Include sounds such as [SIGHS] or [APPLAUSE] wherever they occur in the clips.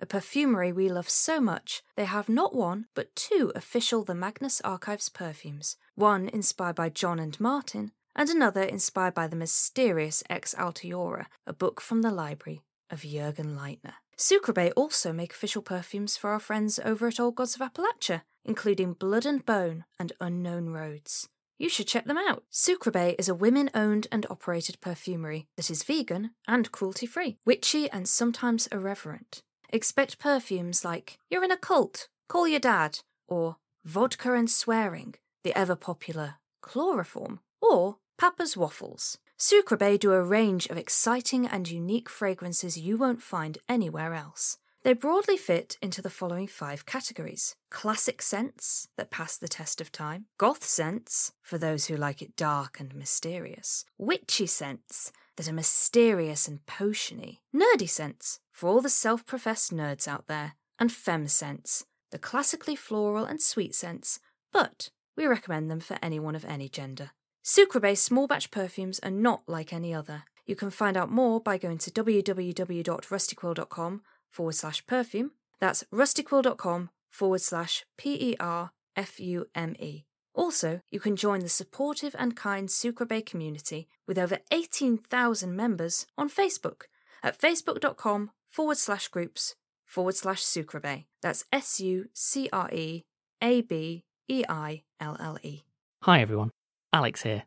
a perfumery we love so much they have not one, but two official The Magnus Archives perfumes. One inspired by Jon and Martin, and another inspired by the mysterious Ex Altiora, a book from the library of Jürgen Leitner. Sucreabeille also make official perfumes for our friends over at Old Gods of Appalachia, including Blood and Bone and Unknown Roads. You should check them out. Sucreabeille is a women owned and operated perfumery that is vegan and cruelty free, witchy and sometimes irreverent. Expect perfumes like You're in a cult, call your dad, or Vodka and Swearing, the ever popular Chloroform, or Papa's Waffles. Sucreabeille do a range of exciting and unique fragrances you won't find anywhere else. They broadly fit into the following five categories classic scents that pass the test of time, goth scents for those who like it dark and mysterious, witchy scents that are mysterious and potiony, nerdy scents for all the self professed nerds out there, and femme scents, the classically floral and sweet scents, but we recommend them for anyone of any gender. Sucreabeille small batch perfumes are not like any other. You can find out more by going to www.rustyquill.com forward slash perfume. That's rustyquill.com forward slash P E R F U M E. Also, you can join the supportive and kind Sucreabeille community with over 18,000 members on Facebook at facebook.com forward slash groups forward slash Sucreabeille. That's S U C R E A B E I L L E. Hi everyone, Alex here.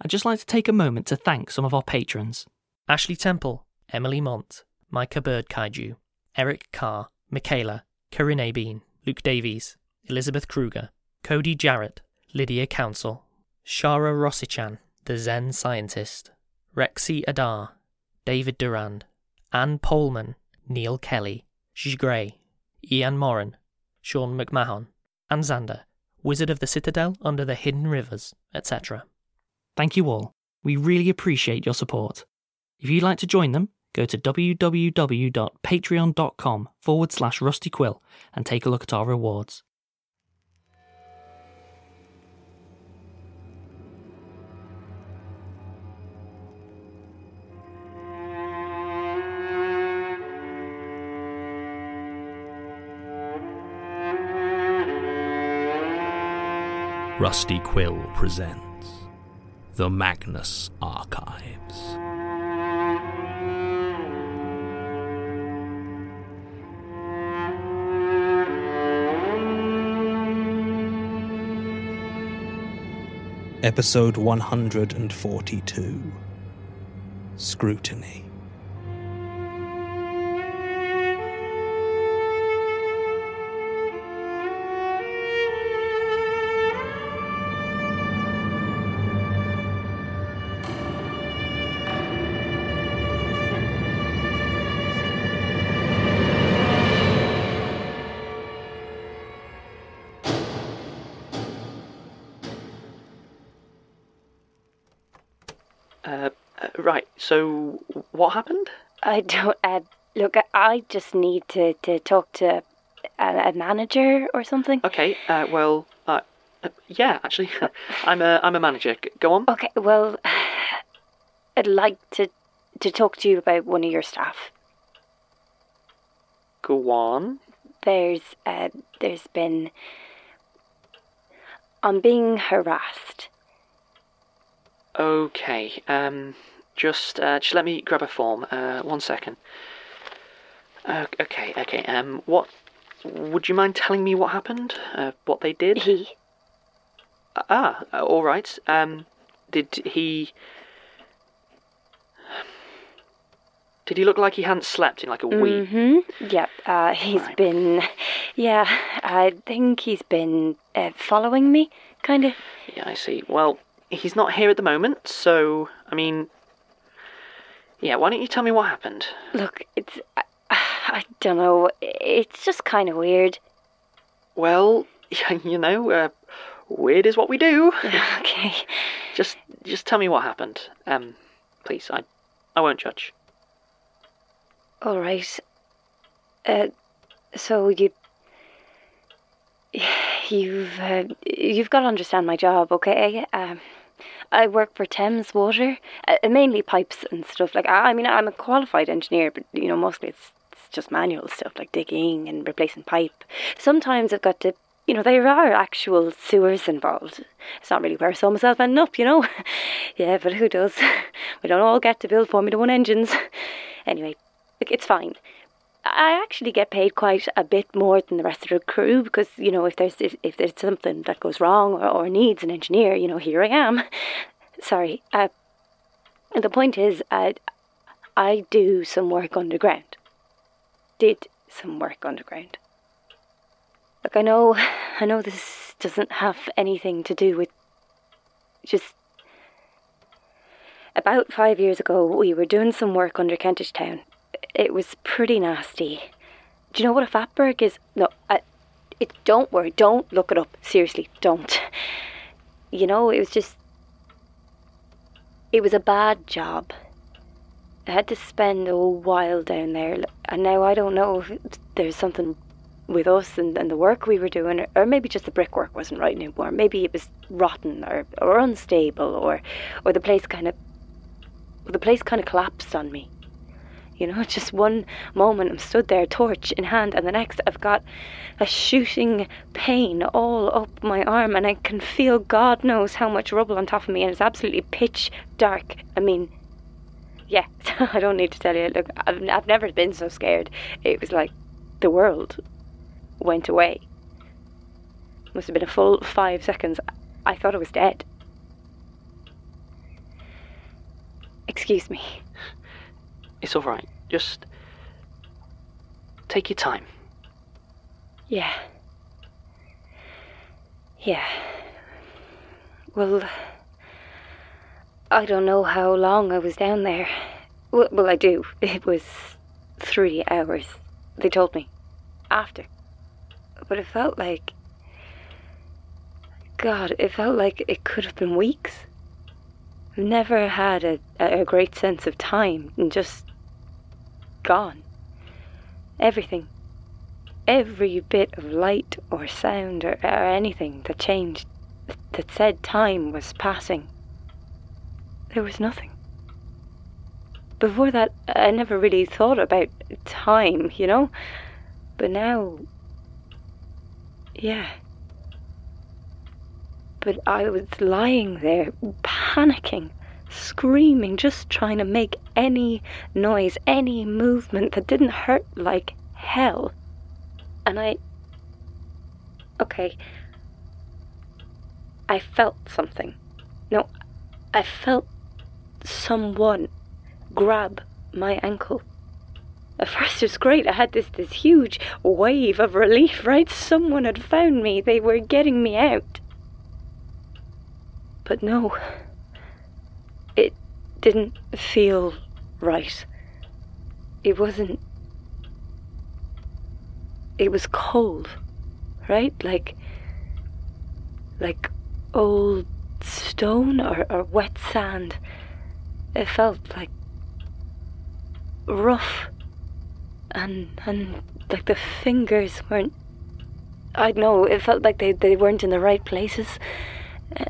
I'd just like to take a moment to thank some of our patrons Ashley Temple, Emilie Mont, Micah Bird Kaiju, Eric Carr, Michaela, Corinne Bean, Luke Davies, Elizabeth Krueger, Cody Jarrett, Lydia Counsell, Sharra Rosichan, the Zen Scientist, Rexy Adaar, David Durand, Anne Poelman, Neil Kelly, Shish Gray, Ian Moran, Sean McMahon, and Xander, Wizard of the Citadel under the Hidden Rivers, etc. Thank you all. We really appreciate your support. If you'd like to join them, go to www.patreon.com forward slash rustyquill and take a look at our rewards. Rusty Quill presents The Magnus Archives. Episode 142 Scrutiny. So what happened? I don't. Uh, look, I just need to, to talk to a, a manager or something. Okay, uh, well, uh, yeah, actually, [LAUGHS] I'm a I'm a manager. G- go on. Okay, well, [SIGHS] I'd like to to talk to you about one of your staff. Go on. There's uh, there's been. I'm being harassed. Okay. Um, just uh, just let me grab a form. Uh, one second. Uh, okay, okay. Um, what? Would you mind telling me what happened? Uh, what they did? He. Ah, uh, all right. Um, did he? Did he look like he hadn't slept in like a week? Mm-hmm. Yep. Uh, he's Right. been. Yeah, I think he's been uh, following me, kind of. Yeah, I see. Well, he's not here at the moment, so I mean, yeah. Why don't you tell me what happened? Look, it's. I, I don't know. It's just kind of weird. Well, [LAUGHS] you know, uh, weird is what we do. [LAUGHS] [LAUGHS] okay. Just, just tell me what happened. Um, please. I, I won't judge. All right. Uh, so you. [SIGHS] You've uh, you've got to understand my job, okay? Um, I work for Thames Water, uh, mainly pipes and stuff. Like I I mean, I'm a qualified engineer, but you know, mostly it's it's just manual stuff like digging and replacing pipe. Sometimes I've got to, you know, there are actual sewers involved. It's not really where I saw myself ending up, you know. [LAUGHS] yeah, but who does? [LAUGHS] We don't all get to build Formula One engines. [LAUGHS] Anyway, it's fine. I actually get paid quite a bit more than the rest of the crew because you know if there's if, if there's something that goes wrong or, or needs an engineer, you know here I am. [LAUGHS] Sorry. Uh, the point is, uh, I do some work underground. Did some work underground. Look, I know, [SIGHS] I know this doesn't have anything to do with just. About five years ago, we were doing some work under Kentish Town. It was pretty nasty. Do you know what a fatberg is? No, I, it. Don't worry. Don't look it up. Seriously, don't. You know, it was just. It was a bad job. I had to spend a while down there, and now I don't know if there's something with us and, and the work we were doing, or maybe just the brickwork wasn't right anymore. Maybe it was rotten or, or unstable, or or the place kind of the place kind of collapsed on me. You know, [LAUGHS] just one moment I'm stood there, torch in hand, and the next I've got a shooting pain all up my arm, and I can feel God knows how much rubble on top of me, and it's absolutely pitch dark. I mean, yeah, [LAUGHS] I don't need to tell you. Look, I've, I've never been so scared. It was like the world went away. Must have been a full five seconds. I thought I was dead. Excuse me. It's all right. Just take your time. Yeah. Yeah. Well, I don't know how long I was down there. Well, well, I do. It was three hours. They told me. After. But it felt like. God, it felt like it could have been weeks. I've never had a, a great sense of time and just gone. Everything. Every bit of light or sound or, or anything that changed, that said time was passing. There was nothing. Before that, I never really thought about time, you know? But now. Yeah. but I was lying there, panicking, screaming, just trying to make any noise, any movement that didn't hurt like hell. And I. Okay. I felt something. No, I felt someone grab my ankle. At first, it was great. I had this, this huge wave of relief, right? Someone had found me. They were getting me out. But no, didn't feel right. It wasn't. It was cold, right? Like. like old stone or, or wet sand. It felt like rough and and like the fingers weren't I know, it felt like they, they weren't in the right places.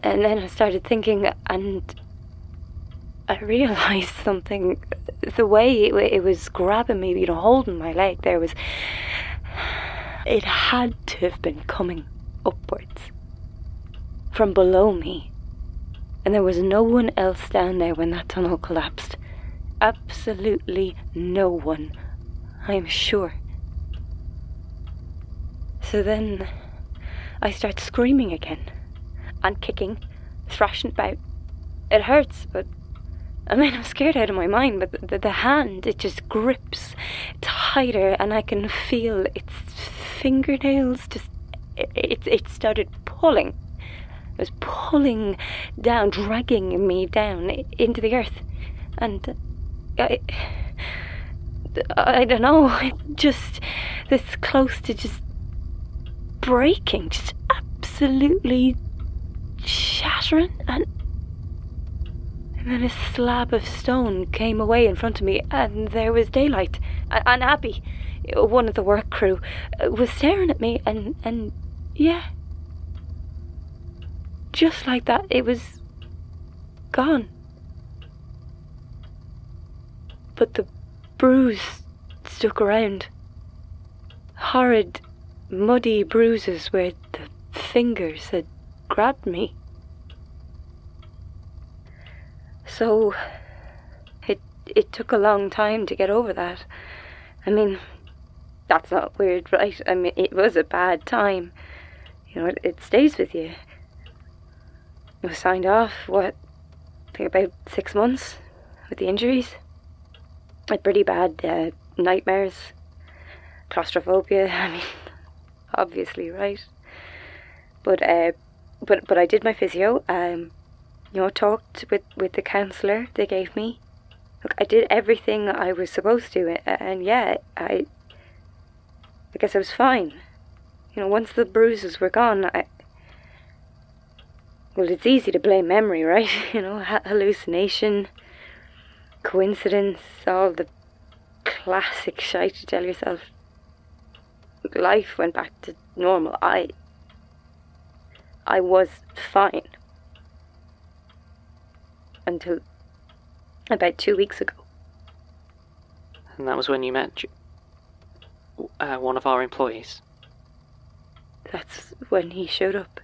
And then I started thinking and I realized [LAUGHS] something. The way it, it was grabbing me, you know, holding my leg, there was. It had to have been coming upwards from below me. And there was no one else down there when that tunnel collapsed. Absolutely no one. I am sure. So then I start screaming again and kicking, thrashing about. It hurts, but I mean, I'm scared out of my mind, but the, the, hand, it just grips tighter, and I can feel its fingernails just. It, it, it started pulling it was pulling down, dragging me down into the earth. And I. I don't know, [LAUGHS] it just this close to just breaking, just absolutely shattering. And, and then a slab of stone came away in front of me, and there was daylight. And, Abby, one of the work crew, was staring at me, and, and yeah, just like that, it was gone. But the bruise stuck around. Horrid, muddy bruises where the fingers had grabbed me. So it it took a long time to get over that. I mean, that's not weird, right? I mean, it was a bad time. You know, it, it stays with you. I was signed off, what, I think about six months with the injuries. I had pretty bad uh, nightmares, claustrophobia. [LAUGHS] I mean, obviously, right? But uh, but but I did my physio. Um, you know, talked with with the counsellor they gave me. Look, I did everything I was supposed to, and yeah, I. I guess I was fine. You know, once the bruises were gone, I well, it's easy to blame memory, right? [LAUGHS] You know, hallucination, coincidence, all the classic shite to tell yourself. Life went back to normal. I. I was fine. Until about two weeks ago. And that was when you met uh, one of our employees? That's when he showed up.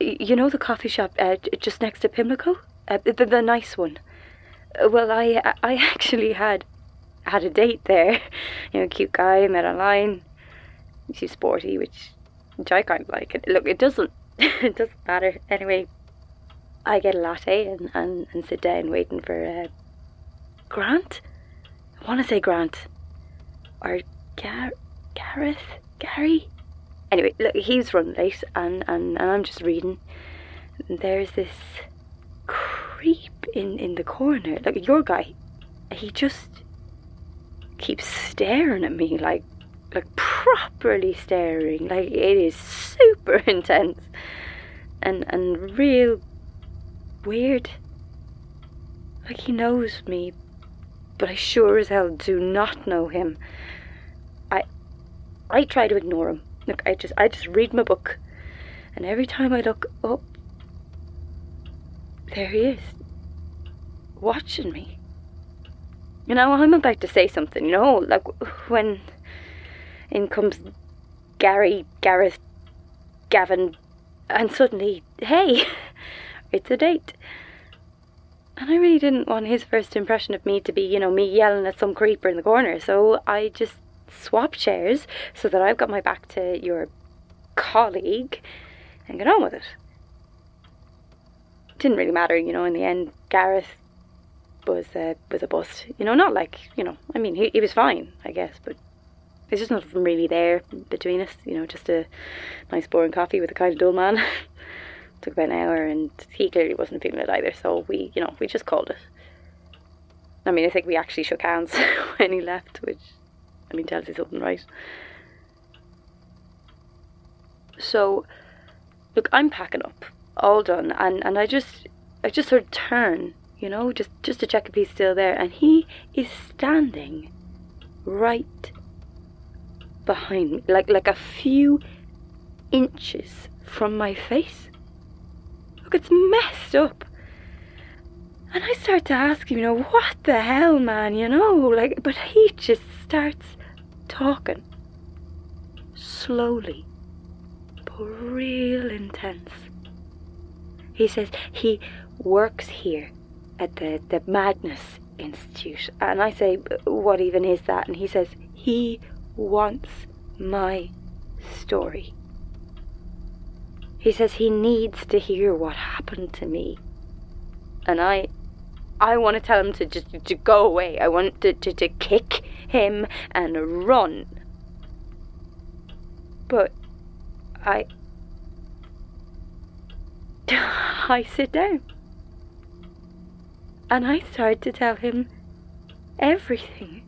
You know the coffee shop uh, just next to Pimlico? Uh, the, the nice one. Uh, well, I I [LAUGHS] actually had had a date there. [LAUGHS] You know, cute guy, met online. She's sporty, which, which I kind of like. Look, it doesn't [LAUGHS] it doesn't matter. Anyway, I get a latte and, and, and sit down waiting for uh, Grant. I want to say Grant or Gar- Gareth, Gary. Anyway, look, he's run late, and, and, and I'm just reading. There's this creep in, in the corner. Like, your guy, he just keeps staring at me like like properly staring like it is super [LAUGHS] intense and and real weird like he knows me but i sure as hell do not know him i i try to ignore him Look, I just I just read my book, and every time I look up, there he is, watching me. You know, I'm about to say something. You know, like when in comes Gary, Gareth, Gavin, and suddenly, hey, [LAUGHS] it's a date. And I really didn't want his first impression of me to be, you know, me yelling at some creeper in the corner. So I just swapped chairs so that I've got my back to your colleague and get on with it. Didn't really matter, you know, in the end, Gareth was a, was a bust. You know, not like, you know, I mean, he, he was fine, I guess, but there's just nothing really there between us, you know, just a nice boring coffee with a kind of dull man. [LAUGHS] Took about an hour and he clearly wasn't feeling it either, so we, you know, we just called it. I mean, I think we actually shook hands [LAUGHS] when he left, which, I mean, tells you something, right? So, look, I'm packing up, all done, and, and I just, I just sort of turn, you know, just, just to check if he's still there, and he is standing right behind me, like like a few inches from my face. Look, it's messed up. And I start to ask him, you know, what the hell, man, you know, like, but he just starts talking slowly, but real intense. He says he works here at the, the Magnus Institute. And I say, what even is that? And he says, he wants my story. He says he needs to hear what happened to me. And I I want to tell him to just to, go away. I want to, to, to kick him and run. But I [LAUGHS] I sit down. And I start to tell him everything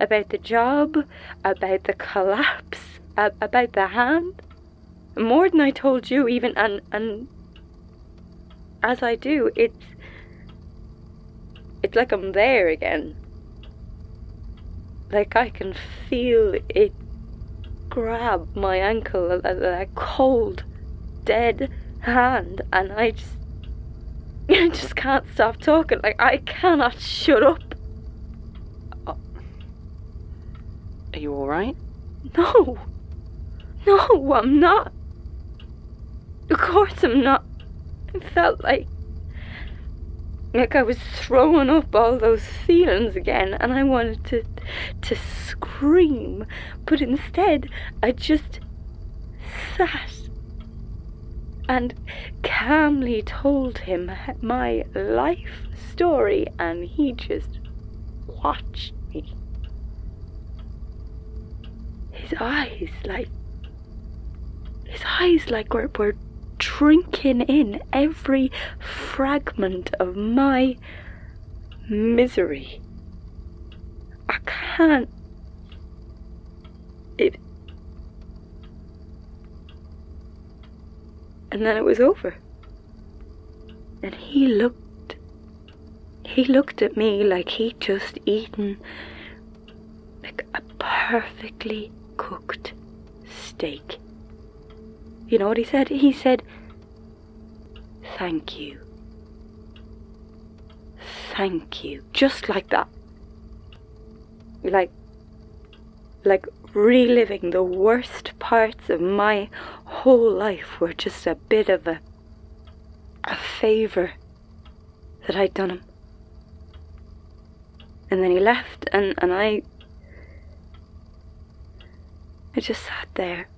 about the job, about the collapse, about the hand. More than I told you, even, and, and as I do, it's. It's like I'm there again. Like I can feel it grab my ankle, a, a cold, dead hand, and I just. [LAUGHS] I just can't stop talking. Like, I cannot shut up. Are you alright? No. No, I'm not. Of course I'm not. I felt like. Like I was throwing up all those feelings again, and I wanted to. to scream. But instead, I just. sat. And calmly told him my life story, and he just watched me his eyes like his eyes like were, were drinking in every fragment of my misery. I can't. It. And then it was over. And he looked. He looked at me like he'd just eaten like a perfectly cooked steak. You know what he said? He said, Thank you. Thank you. Just like that. Like, like reliving the worst parts of my whole life were just a bit of a, a favour that I'd done him. And then he left, and, and I I just sat there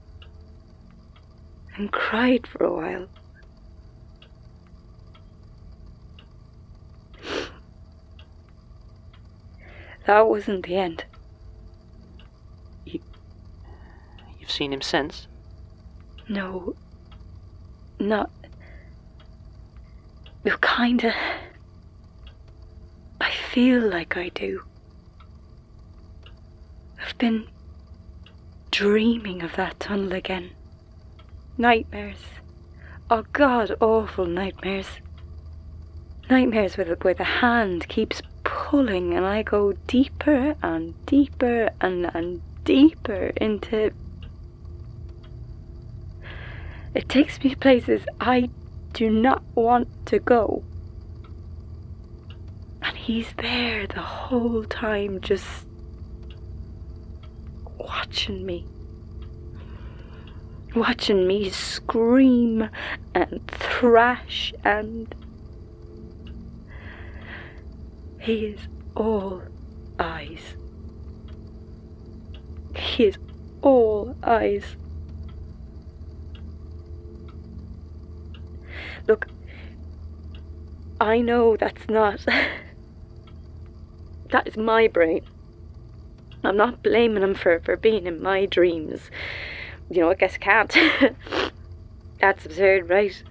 and cried for a while. That wasn't the end. You, you've seen him since? No. Not. You kinda. I feel like I do. I've been dreaming of that tunnel again. Nightmares. Oh God, awful nightmares. Nightmares where the, where the hand keeps pulling and I go deeper and deeper and, and deeper into. It takes me places I do not want to go. And he's there the whole time, just watching me. Watching me scream and thrash, and he is all eyes. He is all eyes. Look, I know that's not. [LAUGHS] that is my brain. I'm not blaming him for, for being in my dreams. You know, I guess can't. [LAUGHS] that's absurd, right?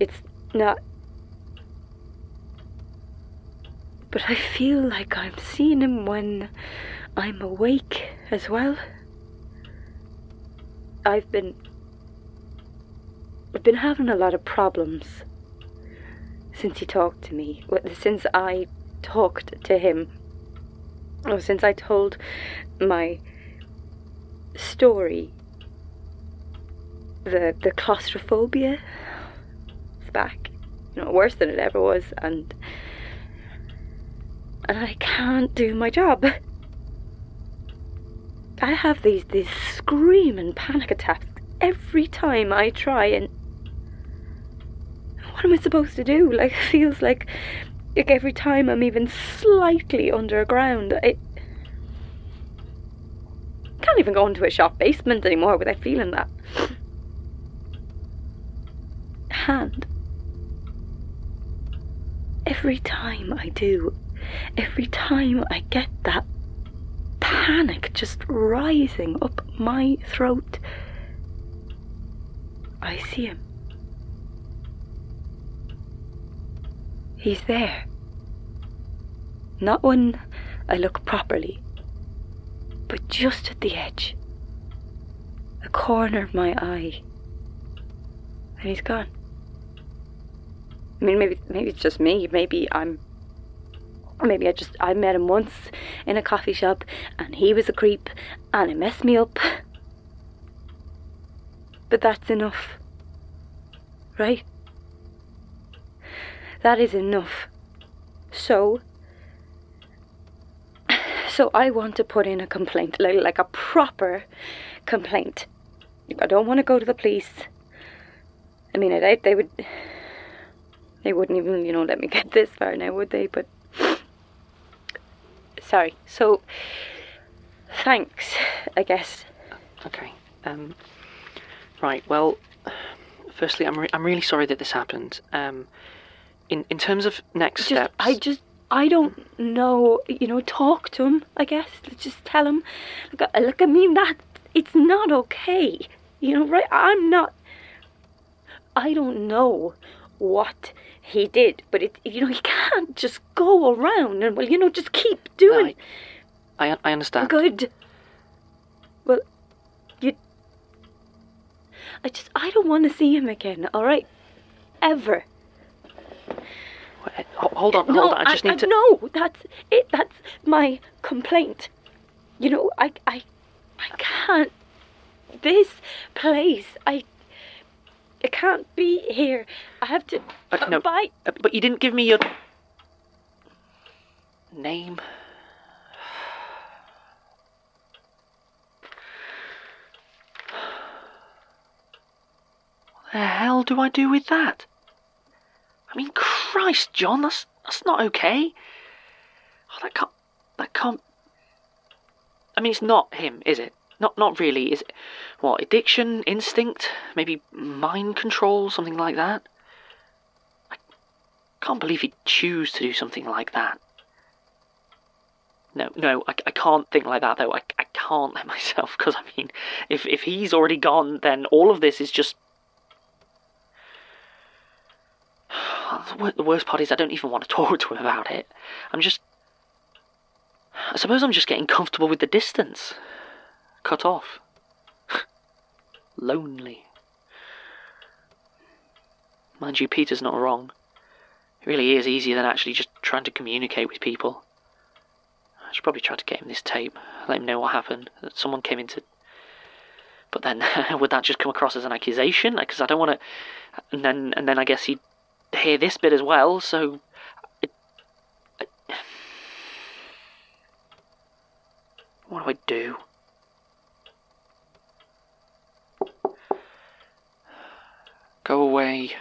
It's not. But I feel like I'm seeing him when I'm awake as well. I've been. I've been having a lot of problems since he talked to me. Since I talked to him. Oh, since I told my story. The the claustrophobia is back. You know, worse than it ever was, and and I can't do my job. I have these these screaming panic attacks every time I try and what am I supposed to do? Like [LAUGHS] it feels like like every time I'm even slightly underground, I can't even go into a shop basement anymore without feeling that hand. Every time I do, every time I get that panic just rising up my throat. I see him. He's there. Not when I look properly, but just at the edge, the corner of my eye. And he's gone. I mean, maybe maybe it's just me. Maybe I'm maybe I just I met him once in a coffee shop and he was a creep and it messed me up. But that's enough. Right? That is enough. So so I want to put in a complaint, like, like a proper complaint. I don't want to go to the police. I mean, I doubt they would. They wouldn't even, you know, let me [LAUGHS] get this far now, would they? But sorry. So, thanks, I guess. Okay. Um, right. Well, firstly, I'm re- I'm really sorry that this happened. Um, in in terms of next just, steps, I just I don't know. You know, talk to him. I guess just tell him. Look, look. I mean that it's not okay. You know, right? I'm not. I don't know what he did, but it, you know, he can't just go around and well, you know, just keep doing. I, I, I understand. Good. Well, you. I just, I don't want to see him again. All right, ever. Hold on, no, hold on. I just need to. No, that's it. That's my complaint. You know, I, I, I can't. This place, I I can't be here. I have to. Uh, no, uh, but you didn't give me your name. What the hell do I do with that? I mean, Christ, Jon, that's that's not okay. Oh, that can't. That can't. I mean, it's not him, is it? Not not really. Is it what addiction, instinct, maybe mind control, something like that? I can't believe he'd choose to do something like that. No, no, I, I can't think like that though. I, I can't [LAUGHS] let myself because I mean, if if he's already gone, then all of this is just. The worst part is I don't even want to [LAUGHS] talk to him about it. I'm just. I suppose I'm just getting comfortable with the distance cut off. [LAUGHS] Lonely. Mind you, Peter's not wrong. It really is easier than actually just trying to communicate with people. I should probably try to get him this tape, let him know what happened, that someone came into. But then, [LAUGHS] would that just come across as an accusation? Because I don't want to. And then, and then I guess he'd hear this bit as well. So, I... I... what do I do? Go away.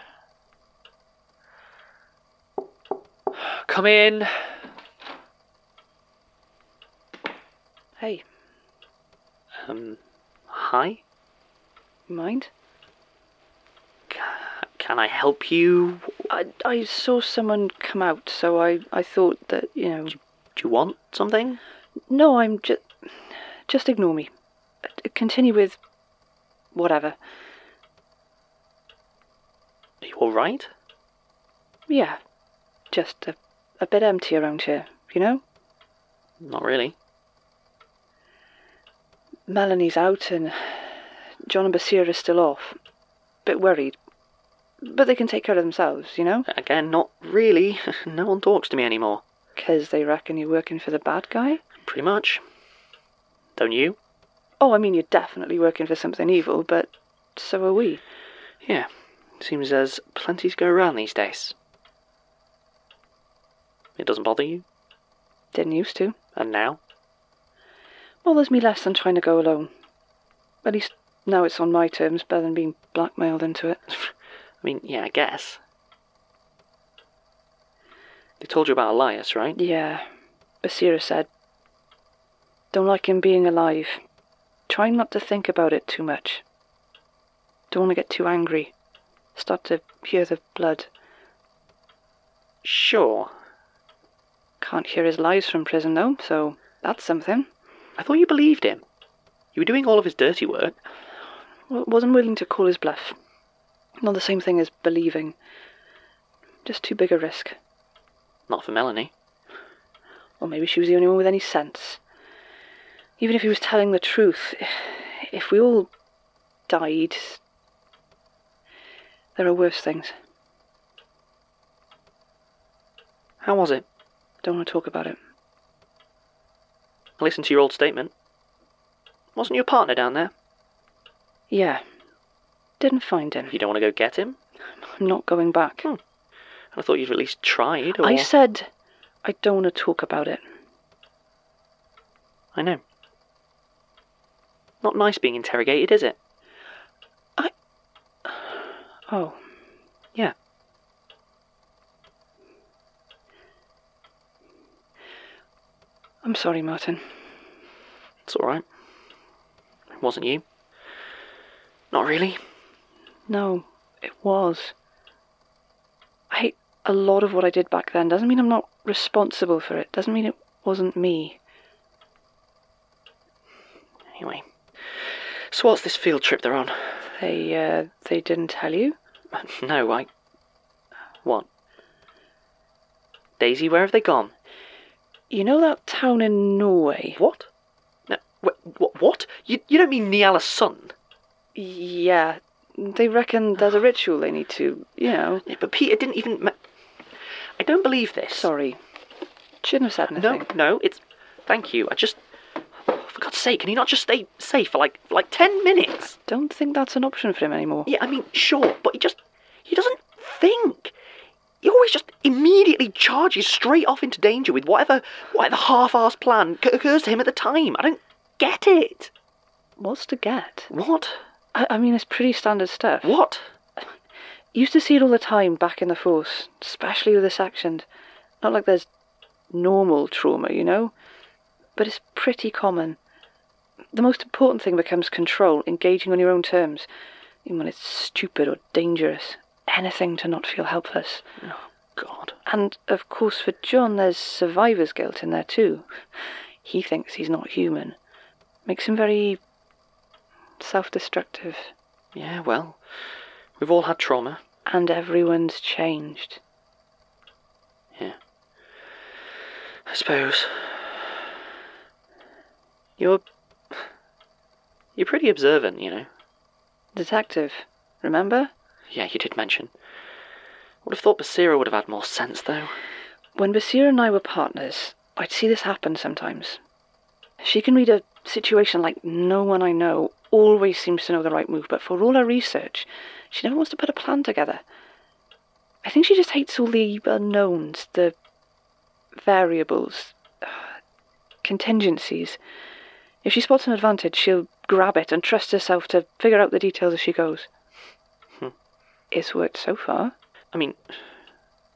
Come in. Hey, Um, hi? mind? Can I help you? I, I saw someone come out, so I, I thought that, you know. Do you want something? No, I'm just. Just ignore me. Continue with. whatever. Are you alright? Yeah. Just a, a bit empty around here, you know? Not really. Melanie's out and Jon and Basira are still off. Bit worried. But they can take care of themselves, you know? Again, not really. [LAUGHS] no one talks to me anymore. 'Cause they reckon you're working for the bad guy? Pretty much. Don't you? Oh, I mean, you're definitely working for something evil, but so are we. Yeah. Seems there's plenty to go around these days. It doesn't bother you? Didn't used to. And now? Bothers me less than trying to go alone. At least now it's on my terms, better than being blackmailed into it. [LAUGHS] I mean, yeah, I guess. They told you about Elias, right? Yeah. Basira said. Don't like him being alive. Trying not to think about it too much. Don't want to get too angry. Start to hear the blood. Sure. Can't hear his lies from prison, though, so that's something. I thought you believed him. You were doing all of his dirty work. Well, wasn't willing to call his bluff. Not the same thing as believing. Just too big a risk. Not for Melanie. Or maybe she was the only one with any sense. Even if he was telling the truth, if we all died, there are worse things. How was it? Don't want to talk about it. I listened to your old statement. Wasn't your partner down there? Yeah. Didn't find him. You don't want to go get him? I'm not going back. Hmm. I thought you'd at least tried, or... I said I don't want to talk about it. I know. Not nice being interrogated, is it? I. Oh, Yeah. I'm sorry, Martin. It's alright. It wasn't you. Not really. No, it was. I hate a lot of what I did back then. Doesn't mean I'm not responsible for it. Doesn't mean it wasn't me. Anyway. So what's this field trip they're on? They, uh, they didn't tell you? [LAUGHS] No, I... What? Daisy, where have they gone? You know that town in Norway? What? No, wh- what? What? You, you don't mean Ny-Ålesund? Yeah. They reckon there's a ah. ritual they need to, you know. Yeah, but Peter didn't even... Ma- I don't believe this. Sorry. Shouldn't have said anything. No, no, it's... Thank you. I just... Oh, for God's sake, can he not just stay safe for like for like ten minutes? Don't think that's an option for him anymore. Yeah, I mean, sure, but he just he doesn't think. He always just immediately charges straight off into danger with whatever whatever half-assed plan c- occurs to him at the time. I don't get it. What's to get? What? I, I mean, it's pretty standard stuff. What? Used to see it all the time back in the force, especially with this accent. Not like there's normal trauma, you know? But it's pretty common. The most important thing becomes control, engaging on your own terms, even when it's stupid or dangerous. Anything to not feel helpless. Oh God. And of course, for Jon, there's survivor's guilt in there too. He thinks he's not human. Makes him very self destructive. Yeah, well, we've all had trauma. And everyone's changed. Yeah. I suppose. You're. You're pretty observant, you know. Detective, remember? Yeah, you did mention. Would have thought Basira would have had more sense, though. When Basira and I were partners, I'd see this happen sometimes. She can read a situation like no one I know always seems to know the right move, but for all her research, she never wants to put a plan together. I think she just hates all the unknowns, the variables, uh, contingencies. If she spots an advantage, she'll grab it and trust herself to figure out the details as she goes. Hmm. It's worked so far. I mean,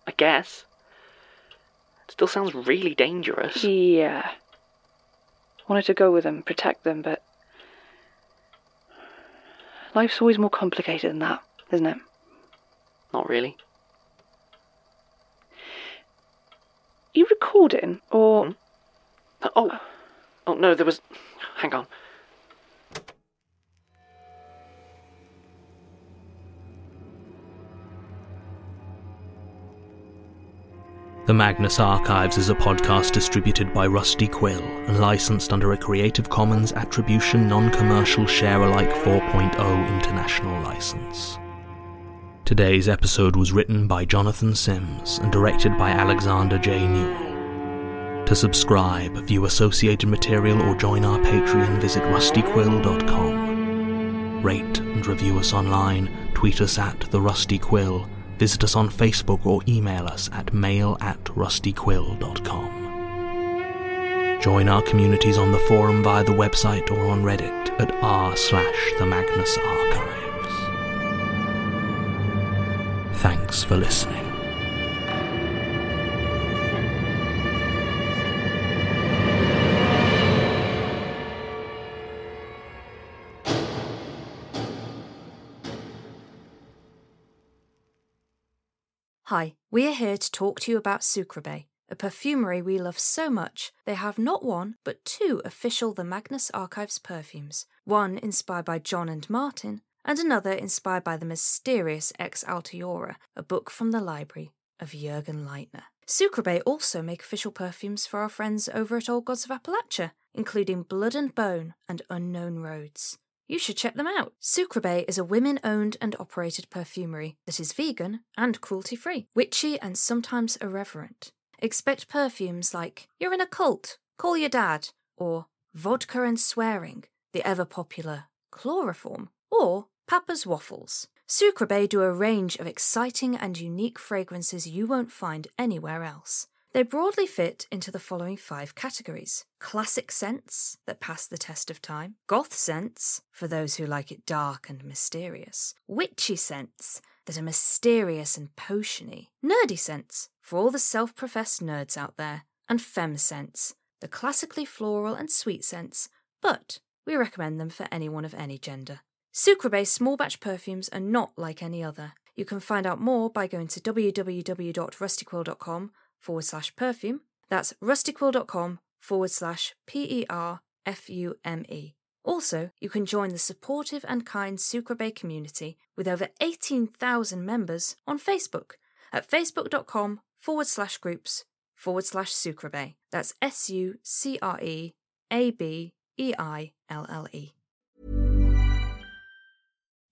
I guess. It still sounds really dangerous. Yeah. Wanted to go with them, protect them, but. Life's always more complicated than that, isn't it? Not really. You recording, or. Hmm? Oh, oh no, there was. Hang on. The Magnus Archives is a podcast distributed by Rusty Quill and licensed under a Creative Commons Attribution Non Commercial Share Alike 4.0 International License. Today's episode was written by Jonathan Sims and directed by Alexander J. Newall. To subscribe, view associated material, or join our Patreon, visit rustyquill.com. Rate and review us online, tweet us at The Rusty Quill, visit us on Facebook, or email us at mail at rustyquill.com. Join our communities on the forum via the website or on Reddit at r slash the Magnus Archives. Thanks for listening. We are here to talk to you about Sucreabeille, a perfumery we love so much they have not one but two official The Magnus Archives perfumes, one inspired by Jon and Martin, and another inspired by the mysterious Ex Altiora, a book from the library of Jürgen Leitner. Sucreabeille also make official perfumes for our friends over at Old Gods of Appalachia, including Blood and Bone and Unknown Roads. You should check them out. Sucreabeille is a women owned and operated perfumery that is vegan and cruelty free, witchy and sometimes irreverent. Expect perfumes like You're in a cult, call your dad, or Vodka and Swearing, the ever popular Chloroform, or Papa's Waffles. Sucreabeille do a range of exciting and unique fragrances you won't find anywhere else. They broadly fit into the following five categories. Classic scents that pass the test of time, goth scents for those who like it dark and mysterious, witchy scents that are mysterious and potiony, nerdy scents for all the self professed nerds out there, and femme scents, the classically floral and sweet scents, but we recommend them for anyone of any gender. Sucreabeille small batch perfumes are not like any other. You can find out more by going to www.rustyquill.com forward slash perfume. That's rustyquill.com forward slash P E R F U M E. Also, you can join the supportive and kind Sucreabeille community with over 18,000 members on Facebook at facebook.com forward slash groups forward slash Sucreabeille. That's S U C R E A B E I L L E.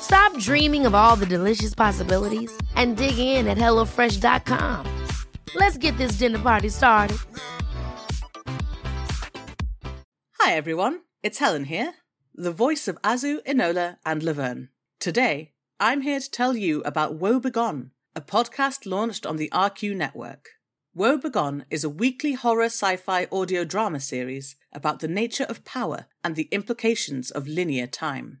Stop dreaming of all the delicious possibilities and dig in at HelloFresh.com. Let's get this dinner party started. Hi everyone, it's Helen here, the voice of Azu, Enola, and Laverne. Today, I'm here to tell you about Woe Begone, a podcast launched on the RQ network. Woe Begone is a weekly horror sci fi audio drama series about the nature of power and the implications of linear time.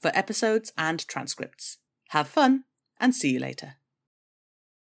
for episodes and transcripts. Have fun and see you later.